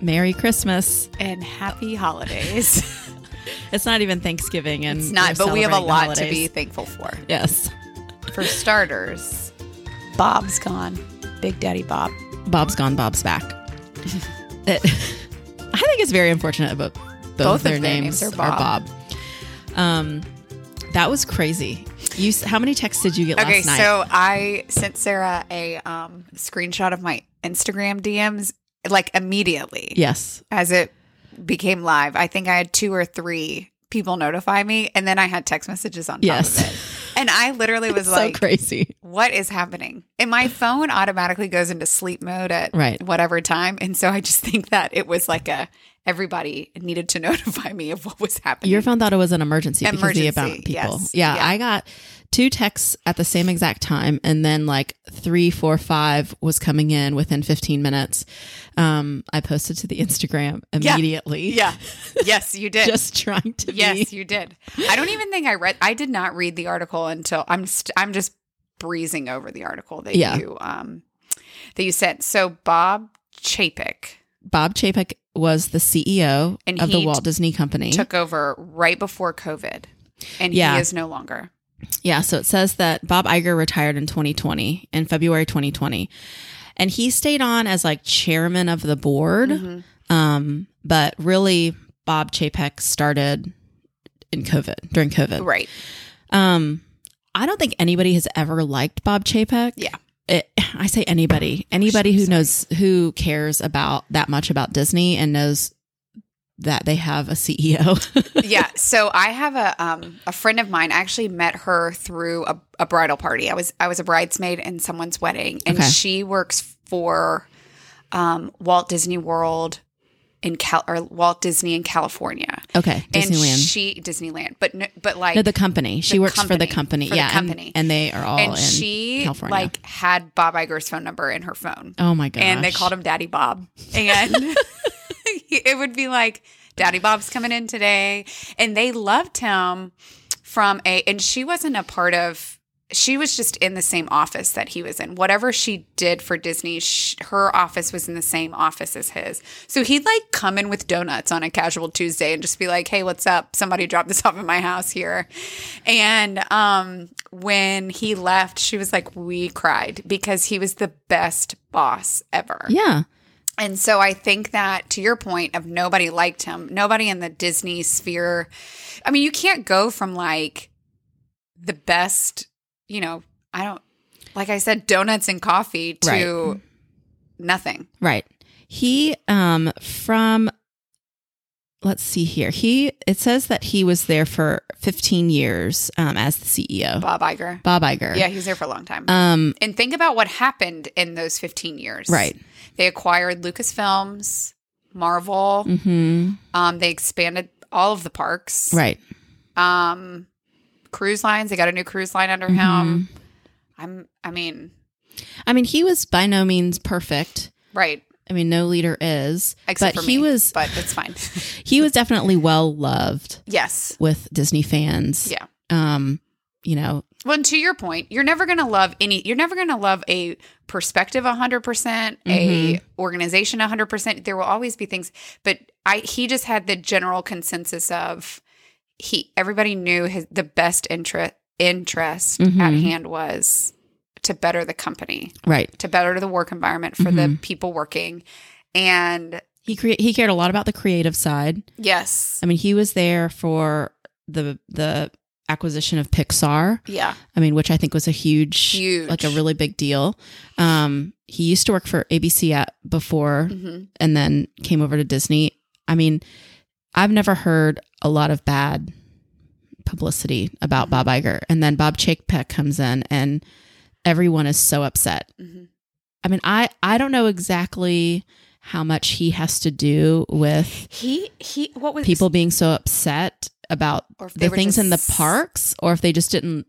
Merry Christmas. and happy holidays. It's not even Thanksgiving, and it's not, but we have a lot to be thankful for. Yes, For starters, Bob's gone. Big Daddy Bob. Bob's gone. Bob's back. It- I think it's very unfortunate, about both, Both their, their names, names are are Bob. Um, that was crazy. You, how many texts did you get Okay, last night? Okay, so I sent Sarah a um, screenshot of my Instagram DMs like immediately yes, as it became live. I think I had two or three people notify me, and then I had text messages on top Yes. of it. And I literally was so like, crazy. what is happening? And my phone automatically goes into sleep mode at Right. whatever time. And so I just think that it was like a everybody needed to notify me of what was happening. Your phone thought it was an emergency, because of the Emergency, amount people. yes. Yeah, Yeah. I got two texts at the same exact time, and then like three, four, five was coming in within 15 minutes. Um, I posted to the Instagram Yeah. immediately. yeah. Yes, you did. just trying to yes, be. you did. I don't even think I read I did not read the article until I'm st- I'm just breezing over the article that Yeah. you um that you sent. So Bob Chapek Bob Chapek was the CEO And of the he Walt Disney Company. took over right before COVID. And Yeah. he is no longer. Yeah, so it says that Bob Iger retired in 2020, in February 2020. And he stayed on as like chairman of the board. Mhm. Um, but really Bob Chapek started in COVID, during COVID. Right. Um, I don't think anybody has ever liked Bob Chapek. Yeah. It, I say anybody, anybody who knows who cares about that much about Disney and knows that they have a CEO. yeah. So I have a um a friend of mine. I actually met her through a, a bridal party. I was I was a bridesmaid in someone's wedding, and Okay. she works for um Walt Disney World in Cal or Walt Disney in California. okay, And Disneyland. she Disneyland, but no, but like no, the company. She the works for the company, company. for yeah, and- company. And, they are all and in she California. like had Bob Iger's phone number in her phone. oh my god! and they called him Daddy Bob. And it would be like, Daddy Bob's coming in today. And they loved him from a, and she wasn't a part of, she was just in the same office that he was in. Whatever she did for Disney, sh- her office was in the same office as his. So he'd like come in with donuts on a casual Tuesday and just be like, hey, what's up? Somebody dropped this off at my house here. And um, when he left, she was like, we cried because he was the best boss ever. Yeah. And so I think that to your point of nobody liked him, nobody in the Disney sphere. I mean, you can't go from like the best, you know, I don't like I said donuts and coffee to nothing. Right. He um from let's see here. He it says that he was there for 15 years um as the CEO. Bob Iger. Bob Iger. Yeah, he was there for a long time. Um and think about what happened in those 15 years. right. They acquired Lucasfilms, Marvel. Mhm. Um, they expanded all of the parks. Right. Um, cruise lines. They got a new cruise line under Mm-hmm. him. I'm. I mean, I mean, he was by no means perfect. right. I mean, no leader is, Except but for he me, was But it's fine. he was definitely well loved yes. with Disney fans. Yeah. Um, you know, Well, and to your point, you're never going to love any. You're never going to love a perspective 100, percent a Mm-hmm. organization 100. percent There will always be things, but I he just had the general consensus of he. Everybody knew his the best interest interest at Mhm. hand was to better the company, right. to better the work environment for the Mhm. people working, and He crea- he cared a lot about the creative side. yes, I mean, he was there for the the acquisition of Pixar. yeah, I mean, which I think was a huge, Huge. like a really big deal. Um, he used to work for ABC at, before hmm and then came over to Disney. I mean, I've never heard a lot of bad publicity about Mhm. Bob Iger. And then Bob Chapek comes in and everyone is so upset. hmm I mean, I, I don't know exactly how much he has to do with he he. What was people being so upset about Or if they the things in the parks or if they just didn't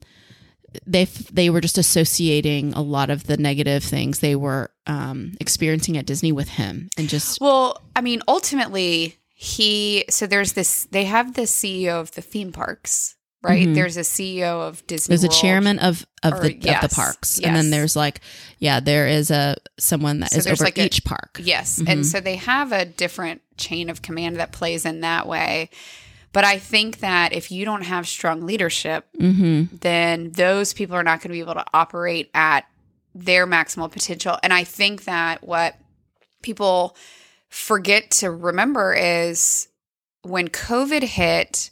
they they were just associating a lot of the negative things they were um, experiencing at Disney with him and just Well, I mean, ultimately, he so there's this. They have the CEO of the theme parks, right? Mhm. There's a CEO of Disney. There's a chairman of of Or- the of the parks, and then there's like, yeah, there is a someone that So is over like a- each park. Yes. Mhm. And so they have a different chain of command that plays in that way. But I think that if you don't have strong leadership, Mm-hmm. then those people are not going to be able to operate at their maximal potential. And I think that what people forget to remember is when COVID hit,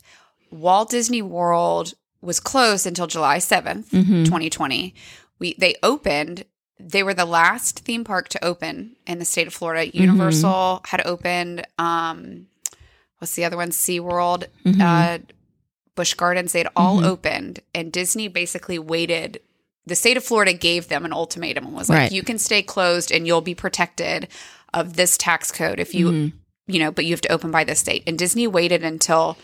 Walt Disney World was closed until July 7th, Mm-hmm. 2020. We they opened they were the last theme park to open in the state of Florida. Mm-hmm. Universal had opened um what's the other one? SeaWorld, Mhm. uh Busch Gardens, they'd all Mhm. opened and Disney basically waited the state of Florida gave them an ultimatum and was like, Right. you can stay closed and you'll be protected of this tax code if you, Mhm. you know, but you have to open by this date. And Disney waited until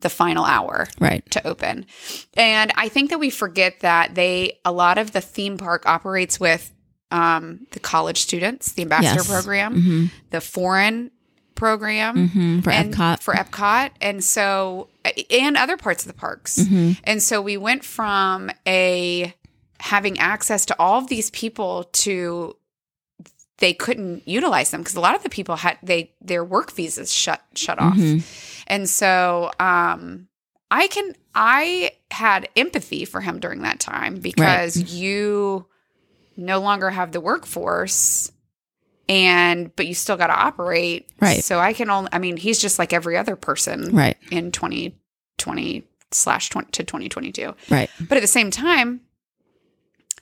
the final hour right. to open. And I think that we forget that they, a lot of the theme park operates with um, the college students, the ambassador Yes. program, Mm-hmm. the foreign program. Mm-hmm. For and Epcot. for Epcot, and so and other parts of the parks, mm-hmm. and so we went from a having access to all of these people to they couldn't utilize them because a lot of the people had they their work visas shut shut off Mhm. and so um i can i had empathy for him during that time because you no longer have the workforce and but you still got to operate Right. so i can only i mean he's just like every other person Right. in 2020 slash 20 to 2022 Right. but at the same time,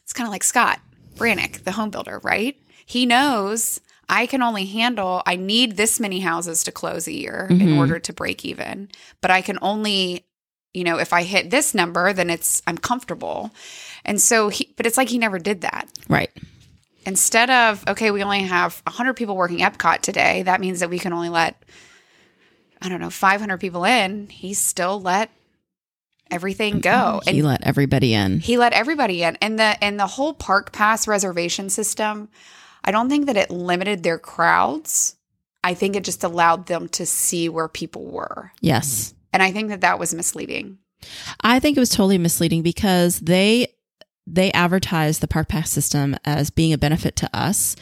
it's kind of like Scott Brannick, the home builder, right? He knows I can only handle, I need this many houses to close a year in Mhm. order to break even. But I can only, you know, if I hit this number, then it's, I'm comfortable. And so he, but it's like he never did that. Right. Instead of, okay, we only have 100 people working Epcot today, that means that we can only let, I don't know, 500 people in. He still let everything go. And He let everybody in. he let everybody in and the and the whole park pass reservation system i don't think that it limited their crowds. I think it just allowed them to see where people were. Yes. and i think that that was misleading. I think it was totally misleading because they they advertised the park pass system as being a benefit to us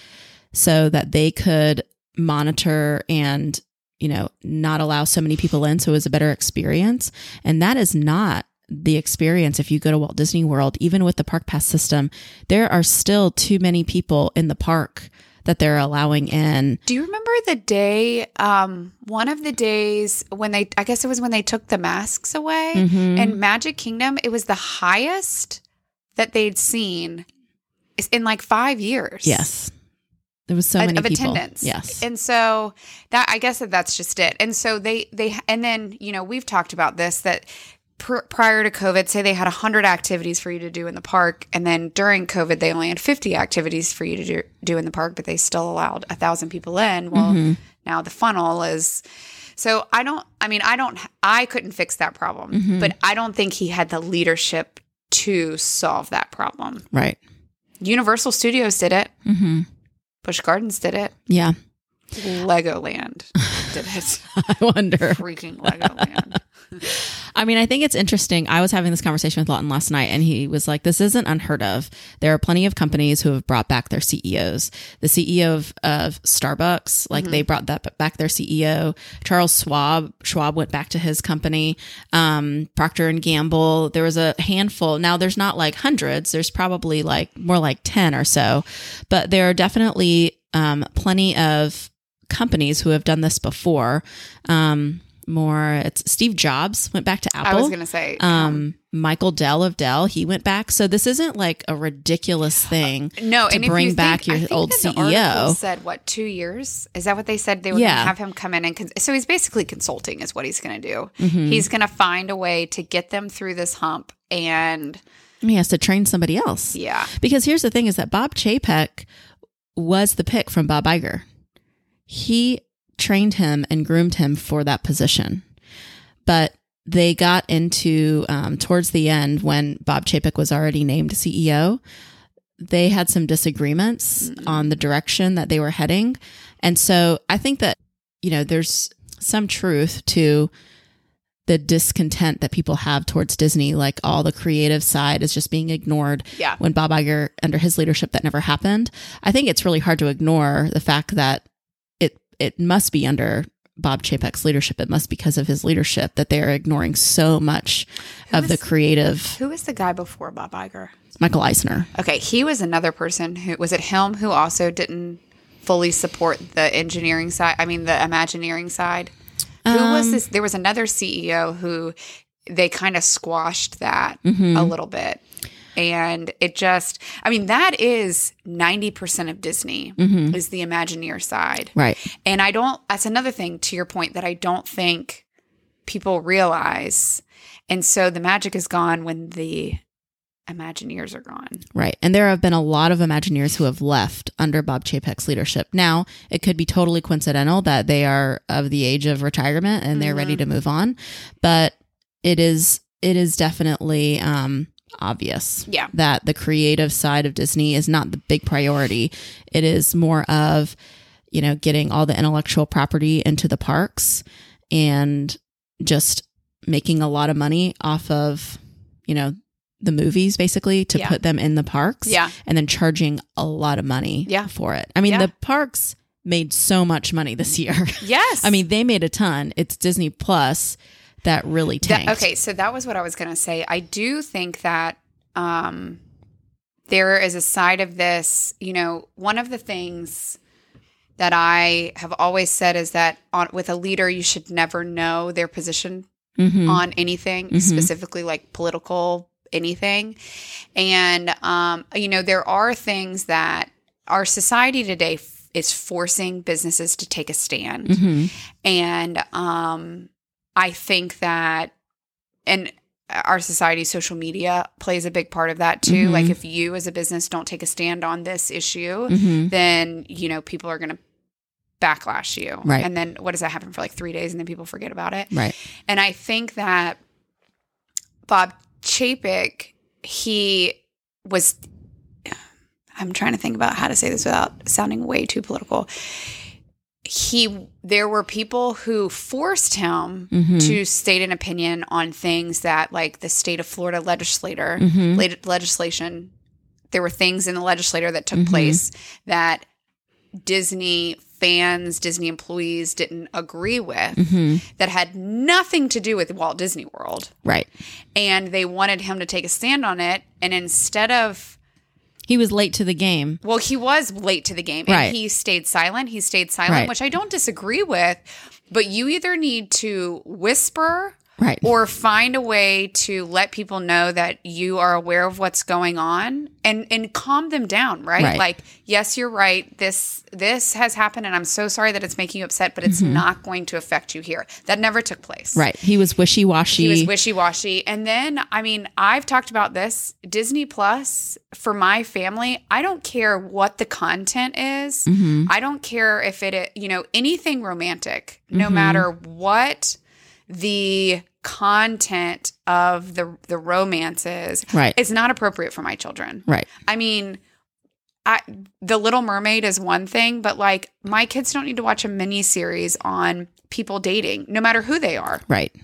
so that they could monitor and you know not allow so many people in so it was a better experience. And that is not the experience if you go to Walt Disney World even with the park pass system there are still too many people in the park that they're allowing in do you remember the day um one of the days when they i guess it was when they took the masks away Mhm. and magic kingdom it was the highest that they'd seen in like five years yes there was so many of people attendance. yes And so that I guess that that's just it. And so they they and then you know we've talked about this that pr- prior to COVID, say they had hundred activities for you to do in the park, and then during COVID they only had fifty activities for you to do, do in the park, but they still allowed a thousand people in. Well, Mhm. now the funnel is. So I don't. I mean, I don't. I couldn't fix that problem, Mhm. but I don't think he had the leadership to solve that problem. right Universal Studios did it. hmm Busch Gardens did it. yeah Legoland did it. I wonder Freaking Legoland. I mean, I think it's interesting. I was having this conversation with Lawton last night, and he was like, This isn't unheard of. There are plenty of companies who have brought back their CEOs. The CEO of, of Starbucks, like they brought that back their CEO. Charles Schwab, Schwab went back to his company. Um, Procter and Gamble. There was a handful. Now, there's not like hundreds, there's probably like more like 10 or so, but there are definitely um, plenty of companies who have done this before. Um, more, it's Steve Jobs went back to Apple. I was going to say, um, Michael Dell of Dell, he went back. So this isn't like a ridiculous thing. no, to and bring you back think, your old CEO. said what two years? Is that what they said they going Yeah. have him come in and cons- so he's basically consulting is what he's going to do. Mhm. He's going to find a way to get them through this hump, and he has to train somebody else. yeah, Because here's the thing is that Bob Chapek was the pick from Bob Iger. He trained him and groomed him for that position. But they got into um, towards the end when Bob Chapek was already named CEO. They had some disagreements Mm. on the direction that they were heading. And so I think that, you know, there's some truth to the discontent that people have towards Disney, like all the creative side is just being ignored. Yeah. When Bob Iger, under his leadership, that never happened. I think it's really hard to ignore the fact that it must be under Bob Chapek's leadership. It must be because of his leadership that they are ignoring so much of the creative. Who was the guy before Bob Iger? Michael Eisner. Okay, he was another person who was it him who also didn't fully support the engineering side. I mean, the Imagineering side. Who was Um, this? There was another CEO who they kind of squashed that Mm-hmm. a little bit. And it just, I mean, that is 90% of Disney Mm-hmm. is the Imagineer side. Right. And I don't, that's another thing to your point that I don't think people realize. And so the magic is gone when the Imagineers are gone. Right. And there have been a lot of Imagineers who have left under Bob Chapek's leadership. Now, it could be totally coincidental that they are of the age of retirement and they're ready to move on, but it is it is definitely um obvious Yeah. that the creative side of Disney is not the big priority. It is more of, you know, getting all the intellectual property into the parks and just making a lot of money off of, you know, the movies basically to Yeah. put them in the parks Yeah. and then charging a lot of money Yeah. for it. I mean, Yeah. the parks made so much money this year. Yes. I mean, they made a ton. It's Disney Plus that really That- tanked. okay, so that was what I was going to say. I do think that um, there is a side of this. You know, one of the things that I have always said is that on, with a leader, you should never know their position Mhm. on anything, Mhm. specifically like political anything. And, um, you know, there are things that our society today f- is forcing businesses to take a stand. Mhm. And um, I think that, and our society, social media plays a big part of that too. Mhm. Like, if you as a business don't take a stand on this issue, Mhm. then, you know, people are going to backlash you. Right. And then what does that happen for like three days and then people forget about it? Right. And I think that Bob Chapek, he was, I'm trying to think about how to say this without sounding way too political. He, there were people who forced him Mhm. to state an opinion on things that, like the state of Florida legislator, Mhm. leg- legislation, there were things in the legislature that took Mhm. place that Disney fans, Disney employees didn't agree with Mhm. that had nothing to do with Walt Disney World. Right. And they wanted him to take a stand on it. And instead of, He was late to the game. well, he was late to the game and Right. he stayed silent. He stayed silent, Right. which I don't disagree with. But you either need to whisper Right. or find a way to let people know that you are aware of what's going on and and calm them down right, Right. like yes you're right this this has happened and i'm so sorry that it's making you upset but it's not going to affect you here that never took place Mm-hmm. right. He was wishy washy. he was wishy-washy and then i mean i've talked about this disney plus for my family i don't care what the content is Mm-hmm. i don't care if it you know anything romantic no Mm-hmm. matter what the content of the the romances Right. it's not appropriate for my children right. i mean I, the Little Mermaid is one thing, but like my kids don't need to watch a mini series on people dating, no matter who they are Right.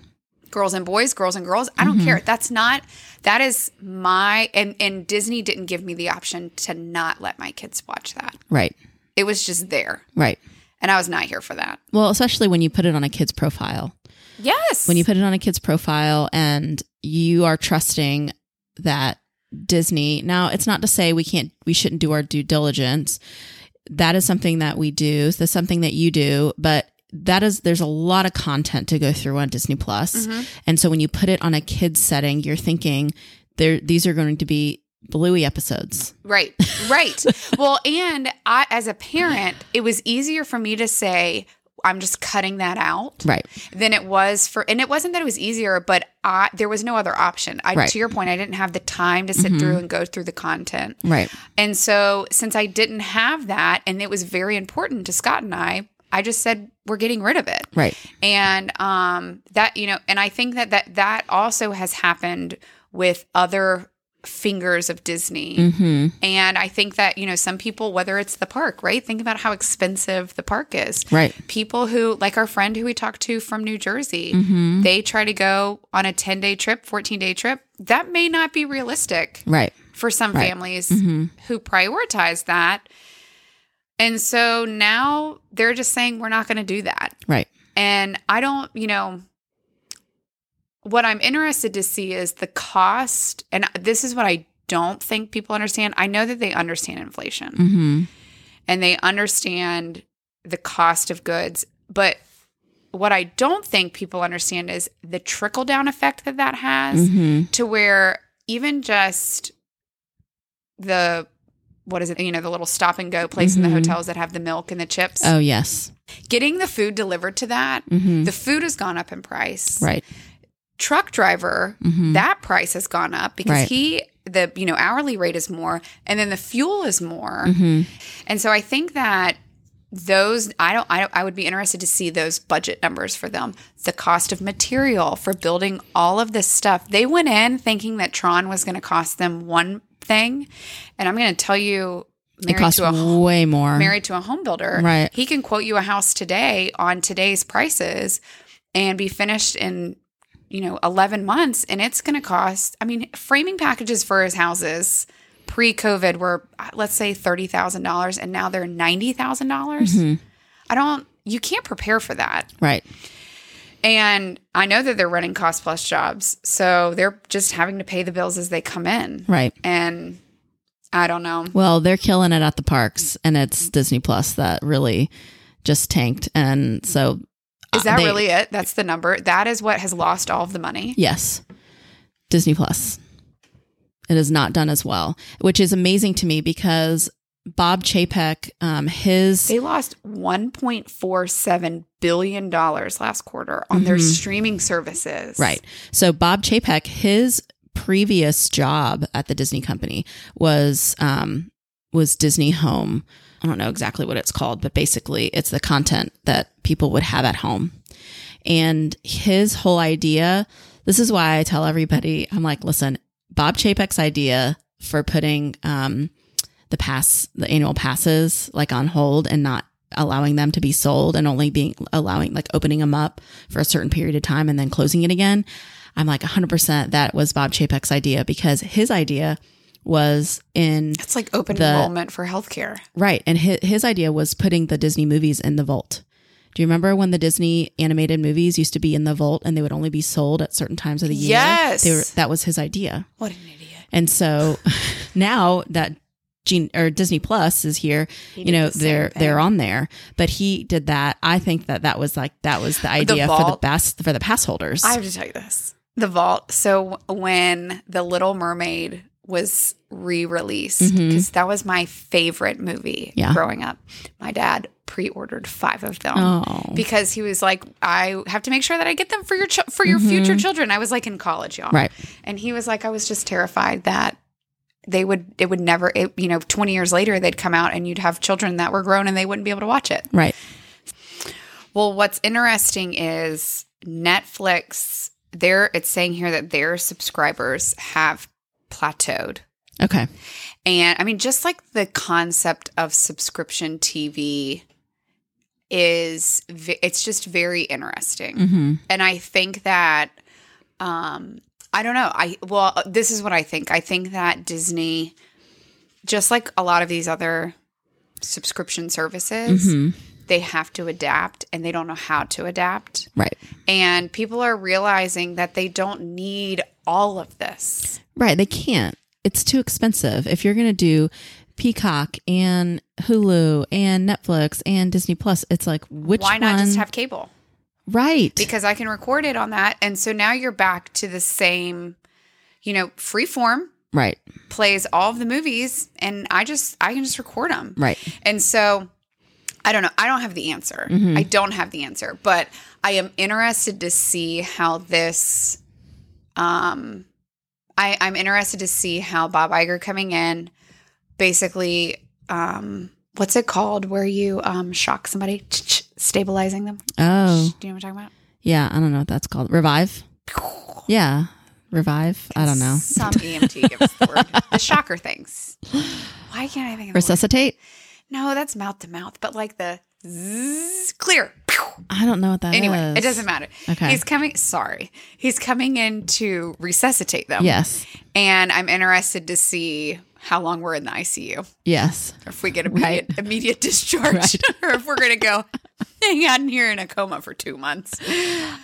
girls and boys, girls and girls. I don't mm-hmm. care. That's not that is my and and Disney didn't give me the option to not let my kids watch that. Right. It was just there. Right. And I was not here for that. Well, especially when you put it on a kid's profile. Yes. When you put it on a kid's profile and you are trusting that Disney. Now, it's not to say we can't we shouldn't do our due diligence. That is something that we do. That's something that you do, but that is there's a lot of content to go through on Disney Plus. Mm-hmm. And so when you put it on a kid's setting, you're thinking there these are going to be bluey episodes. Right. Right. well, and I as a parent, it was easier for me to say I'm just cutting that out Right. than it was for and it wasn't that it was easier, but I there was no other option. I Right. to your point, I didn't have the time to sit through and go through the content. Right. And so, since I didn't have that, and it was very important to Scott and I, I just said we're getting rid of it. Right. And um, that you know, and I think that that that also has happened with other fingers of Disney. Mm-hmm. And I think that, you know, some people, whether it's the park, right? Think about how expensive the park is. Right. People who, like our friend who we talked to from New Jersey, Mm-hmm. they try to go on a 10 day trip, 14 day trip. That may not be realistic Right. for some Right. families Mm-hmm. who prioritize that. And so now they're just saying, we're not going to do that. Right. And I don't, you know, what I'm interested to see is the cost. And this is what I don't think people understand. I know that they understand inflation Mm-hmm. and they understand the cost of goods. But what I don't think people understand is the trickle down effect that that has Mm-hmm. to where even just the, what is it, you know, the little stop and go place in the Mhm. hotels that have the milk and the chips, Oh yes. getting the food delivered to that, Mm-hmm. the food has gone up in price. Right. Truck driver, Mm-hmm. that price has gone up because Right. he, the, you know, hourly rate is more and then the fuel is more. mm-hmm. And so I think that those I don't I don't, I would be interested to see those budget numbers for them. The cost of material for building all of this stuff. They went in thinking that Tron was going to cost them one thing, and I'm going to tell you It married costs to a way more. married to a home builder, Right. He can quote you a house today on today's prices and be finished in you know 11 months and it's going to cost I mean framing packages for his houses pre-covid were uh, let's say $30,000 and now they're $90,000. dollars Mhm. I don't you can't prepare for that. Right. And I know that they're running cost plus jobs, so they're just having to pay the bills as they come in. Right. And I don't know. Well, they're killing it at the parks, and it's Disney Plus that really just tanked. And so, Is that they- really it? That's the number. That is what has lost all of the money. Yes, Disney Plus. It is not done as well, which is amazing to me because Bob Chapek, um, his They lost 1.47 billion dollars last quarter on their Mhm. streaming services. Right. So Bob Chapek, his previous job at the Disney company was um was Disney Home. I don't know exactly what it's called, but basically it's the content that people would have at home. And his whole idea, this is why I tell everybody, I'm like, listen, Bob Chapek's idea for putting um the pass the annual passes like on hold and not allowing them to be sold and only being allowing like opening them up for a certain period of time and then closing it again. I'm like 100% that was Bob Chapek's idea because his idea was in It's like open The- enrollment for healthcare. right and his, his idea was putting the Disney movies in the vault. Do you remember when the Disney animated movies used to be in the vault and they would only be sold at certain times of the year? Yes. They were, that was his idea. What an idiot. And so now that Gene or Disney Plus is here, He you know the they're thing. they're on there. But he did that. I think that that was like that was the idea for the best for the pass holders. I have to tell you this. The vault. So when The Little Mermaid was re-released, because that was my favorite movie Yeah. growing up, my dad pre-ordered five of them. oh, Because he was like, I have to make sure that I get them for your ch- for your Mhm. future children. I was like in college, y'all, right. and he was like, I was just terrified that they would it would never, it, you know, twenty years later they'd come out and you'd have children that were grown and they wouldn't be able to watch it. Right. Well, what's interesting is Netflix. There, it's saying here that their subscribers have plateaued, Okay. and I mean, just like the concept of subscription TV is, it's just very interesting, hmm and I think that, um, I don't know. I well, this is what I think. I think that Disney, just like a lot of these other subscription services, hmm they have to adapt and they don't know how to adapt. Right. And people are realizing that they don't need all of this. Right. They can't. It's too expensive. If you're going to do Peacock and Hulu and Netflix and Disney Plus, it's like which Why not one? just have cable? right. Because I can record it on that. And so now you're back to the same, you know, freeform right. plays all of the movies and I just, I can just record them. Right. And so I don't know. I don't have the answer. Mhm. I don't have the answer, but I am interested to see how this. Um, I, I'm interested to see how Bob Iger coming in, basically, um, what's it called where you um shock somebody, stabilizing them. Oh, Do you know what I'm talking about? yeah. I don't know what that's called. Revive. Yeah. revive. I don't know. Some EMT gives the word. The shocker things. Why can't I think of the word? No, that's mouth to mouth, but like the zzz, clear. I don't know what that is. Anyway, it doesn't matter. Okay. He's coming. Sorry, he's coming in to resuscitate them. Yes. and I'm interested to see how long we're in the ICU, Yes. or if we get immediate immediate discharge, or if we're gonna go hang out in here in a coma for two months.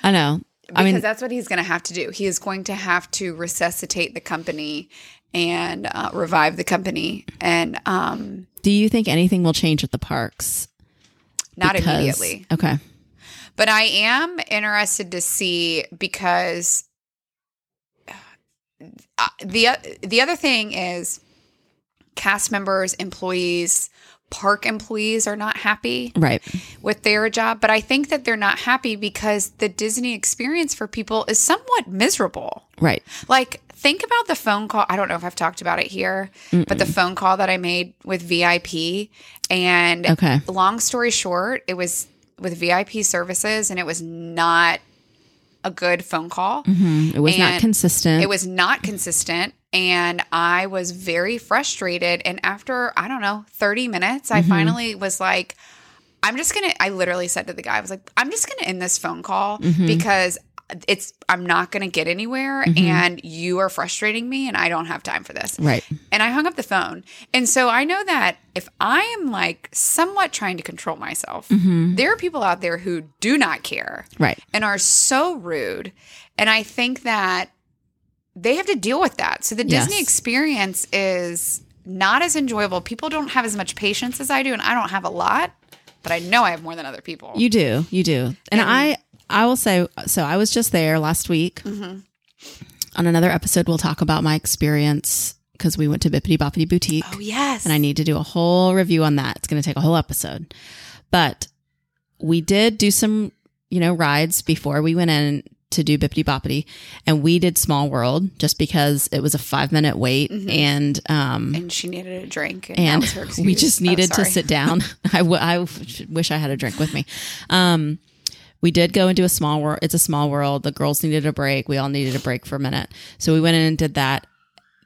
I know. Because I mean, that's what he's going to have to do. He is going to have to resuscitate the company and uh, revive the company, and um, do you think anything will change at the parks? not Because- immediately. Okay. But I am interested to see because uh, the the other thing is cast members, employees, park employees are not happy Right. with their job, but I think that they're not happy because the Disney experience for people is somewhat miserable. Right. Like, think about the phone call. I don't know if I've talked about it here, but the phone call that I made with VIP. And Okay. long story short, it was with VIP services and it was not a good phone call. Mhm. It was not consistent. It was not consistent. And I was very frustrated. And after, I don't know, 30 minutes, I finally was like, I'm just going to, I literally said to the guy, I was like, I'm just going to end this phone call because it's, I'm not going to get anywhere. Mm-hmm. And you are frustrating me and I don't have time for this. right. And I hung up the phone. And so I know that if I am like somewhat trying to control myself, mm-hmm. there are people out there who do not care Right. and are so rude. And I think that they have to deal with that. So the Disney Yes. experience is not as enjoyable. People don't have as much patience as I do, and I don't have a lot, but I know I have more than other people. You do. You do. And I I will say so I was just there last week. Mm-hmm. On another episode we'll talk about my experience because we went to Bibbidi Bobbidi Boutique. oh yes, and I need to do a whole review on that. It's going to take a whole episode. But we did do some, you know, rides before we went in to do Bibbidi Bobbidi, and we did Small World just because it was a five minute wait, and um, and she needed a drink, and, and that was her we just Oh, needed to sit down. I, w- I wish I had a drink with me. Um, we did go into a small world. It's a small world. The girls needed a break. We all needed a break for a minute. So we went in and did that.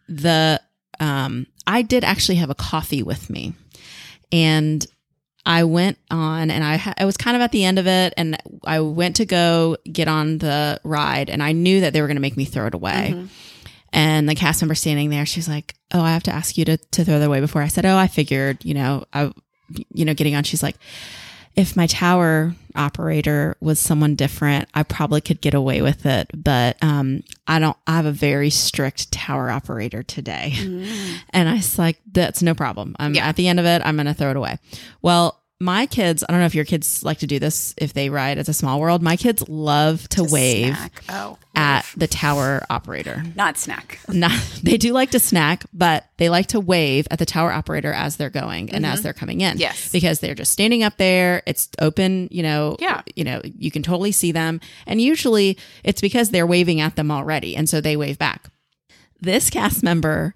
The um, I did actually have a coffee with me, and I went on and I ha- I was kind of at the end of it, and I went to go get on the ride, and I knew that they were going to make me throw it away. Mm-hmm. And the cast member standing there, she's like, "Oh, I have to ask you to to throw that away." Before I said, "Oh, I figured," you know, I, you know, getting on, she's like, "If my tower operator was someone different, I probably could get away with it, but um, I don't. I have a very strict tower operator today." And I was like, "That's no problem. I'm Yeah. at the end of it. I'm going to throw it away." Well. My kids, I don't know if your kids like to do this if they ride as a small world. My kids love to, wave Oh, at the tower operator not snack. not they do like to snack, but they like to wave at the tower operator as they're going and as they're coming in. Mm-hmm. Yes. Because they're just standing up there. It's open, you know, Yeah. you know, you can totally see them. And usually it's because they're waving at them already. And so they wave back. This cast member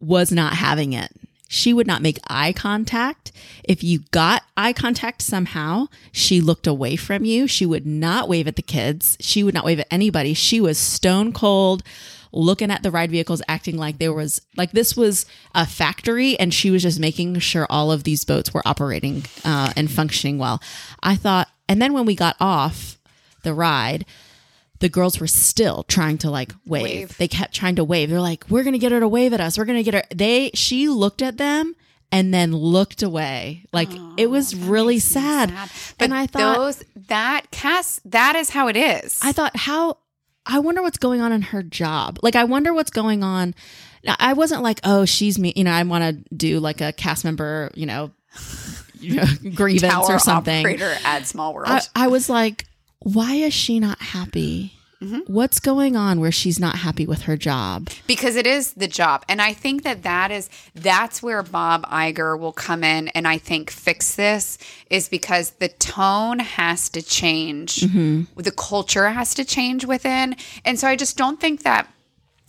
was not having it. She would not make eye contact. If you got eye contact somehow, she looked away from you. She would not wave at the kids. She would not wave at anybody. She was stone cold looking at the ride vehicles acting like there was like this was a factory and she was just making sure all of these boats were operating uh, and functioning well i thought and then when we got off the ride the girls were still trying to like wave. Wave. They kept trying to wave. They're like, "We're gonna get her to wave at us. We're gonna get her." They she looked at them and then looked away. Like it was really sad. But and I thought, those that cast that is how it is. I thought, how? I wonder what's going on in her job. Like, I wonder what's going on. Now, I wasn't like, oh, she's me. You know, I want to do like a cast member, you know, you know grievance Tower or something. operator at Small World. I, I was like, why is she not happy? What's going on where she's not happy with her job? because it is the job. And i think that that is that's where bob Iger will come in and i think fix this is because the tone has to change. The culture has to change within. And so i just don't think that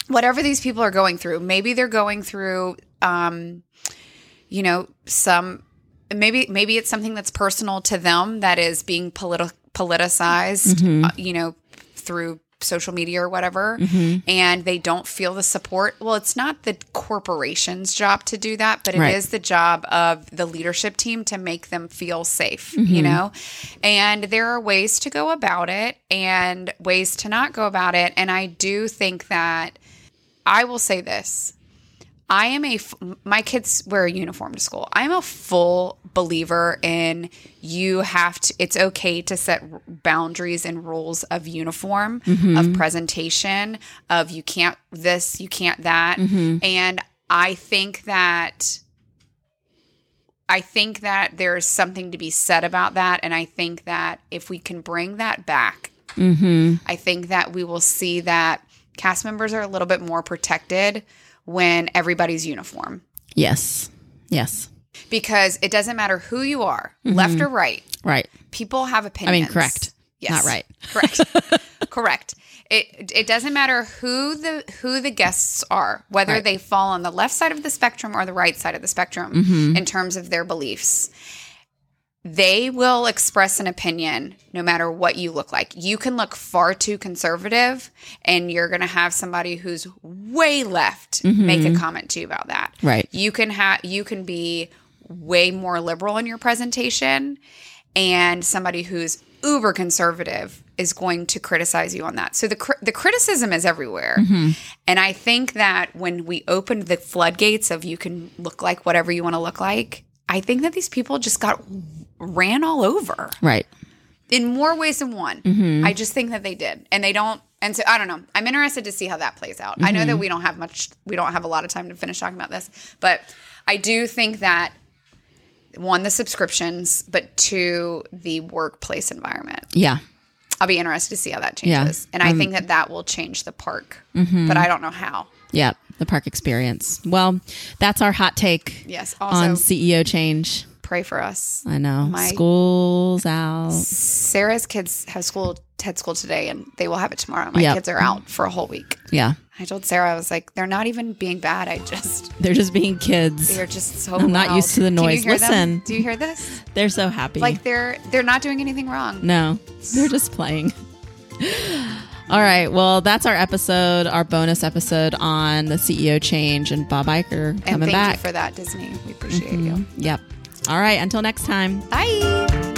whatever these people are going through maybe they're going through um you know some maybe maybe it's something that's personal to them that is being politi- politicized uh, you know through social media or whatever Mm-hmm. and they don't feel the support well it's not the corporation's job to do that but it is Right. the job of the leadership team to make them feel safe Mm-hmm. you know and there are ways to go about it and ways to not go about it and i do think that i will say this I am a f- my kids wear a uniform to school. I'm a full believer in you have to it's okay to set boundaries and rules of uniform, of presentation, of you can't this, you can't that. And I think that I think that there's something to be said about that and I think that if we can bring that back Mm-hmm. I think that we will see that cast members are a little bit more protected when everybody's uniform Yes. Yes. because it doesn't matter who you are, left or right. Right. People have opinions. I mean, correct. Yes. Not right. Correct. correct. It it doesn't matter who the who the guests are, whether Right. they fall on the left side of the spectrum or the right side of the spectrum Mm-hmm. in terms of their beliefs. They will express an opinion no matter what you look like. You can look far too conservative and you're going to have somebody who's way left make a comment to you about that. Mm-hmm. Right. You can have you can be way more liberal in your presentation and somebody who's uber conservative is going to criticize you on that. So the cri- the criticism is everywhere. And I think that when we opened the floodgates of you can look like whatever you want to look like, I think that these people just got ran all over Right. in more ways than one. Mm-hmm. I just think that they did. And they don't and so I don't know. I'm interested to see how that plays out. I know that mm-hmm. we don't have much we don't have a lot of time to finish talking about this, but I do think that one the subscriptions, but two the workplace environment. Yeah. I'll be interested to see how that Yeah. changes. And I um, think that that will change the park. Mm-hmm. But I don't know how. Yeah. The park experience. Well, that's our hot take Yes. on CEO change. pray for us. I know. My- School's out. Sarah's kids have school had school today and they will have it tomorrow. My Yep. kids are out for a whole week. Yeah. I told Sarah, I was like, they're not even being bad. I just, They're just being kids. they're just so. I'm not used to the noise. hear them? Listen. Do you hear this? They're so happy. Like they're they're not doing anything wrong. no, they're just playing. All right. Well, that's our episode, our bonus episode on the CEO change and Bob Iger and coming thank back. you for that, Disney. We appreciate you. Mm-hmm. Yep. All right. Until next time. Bye.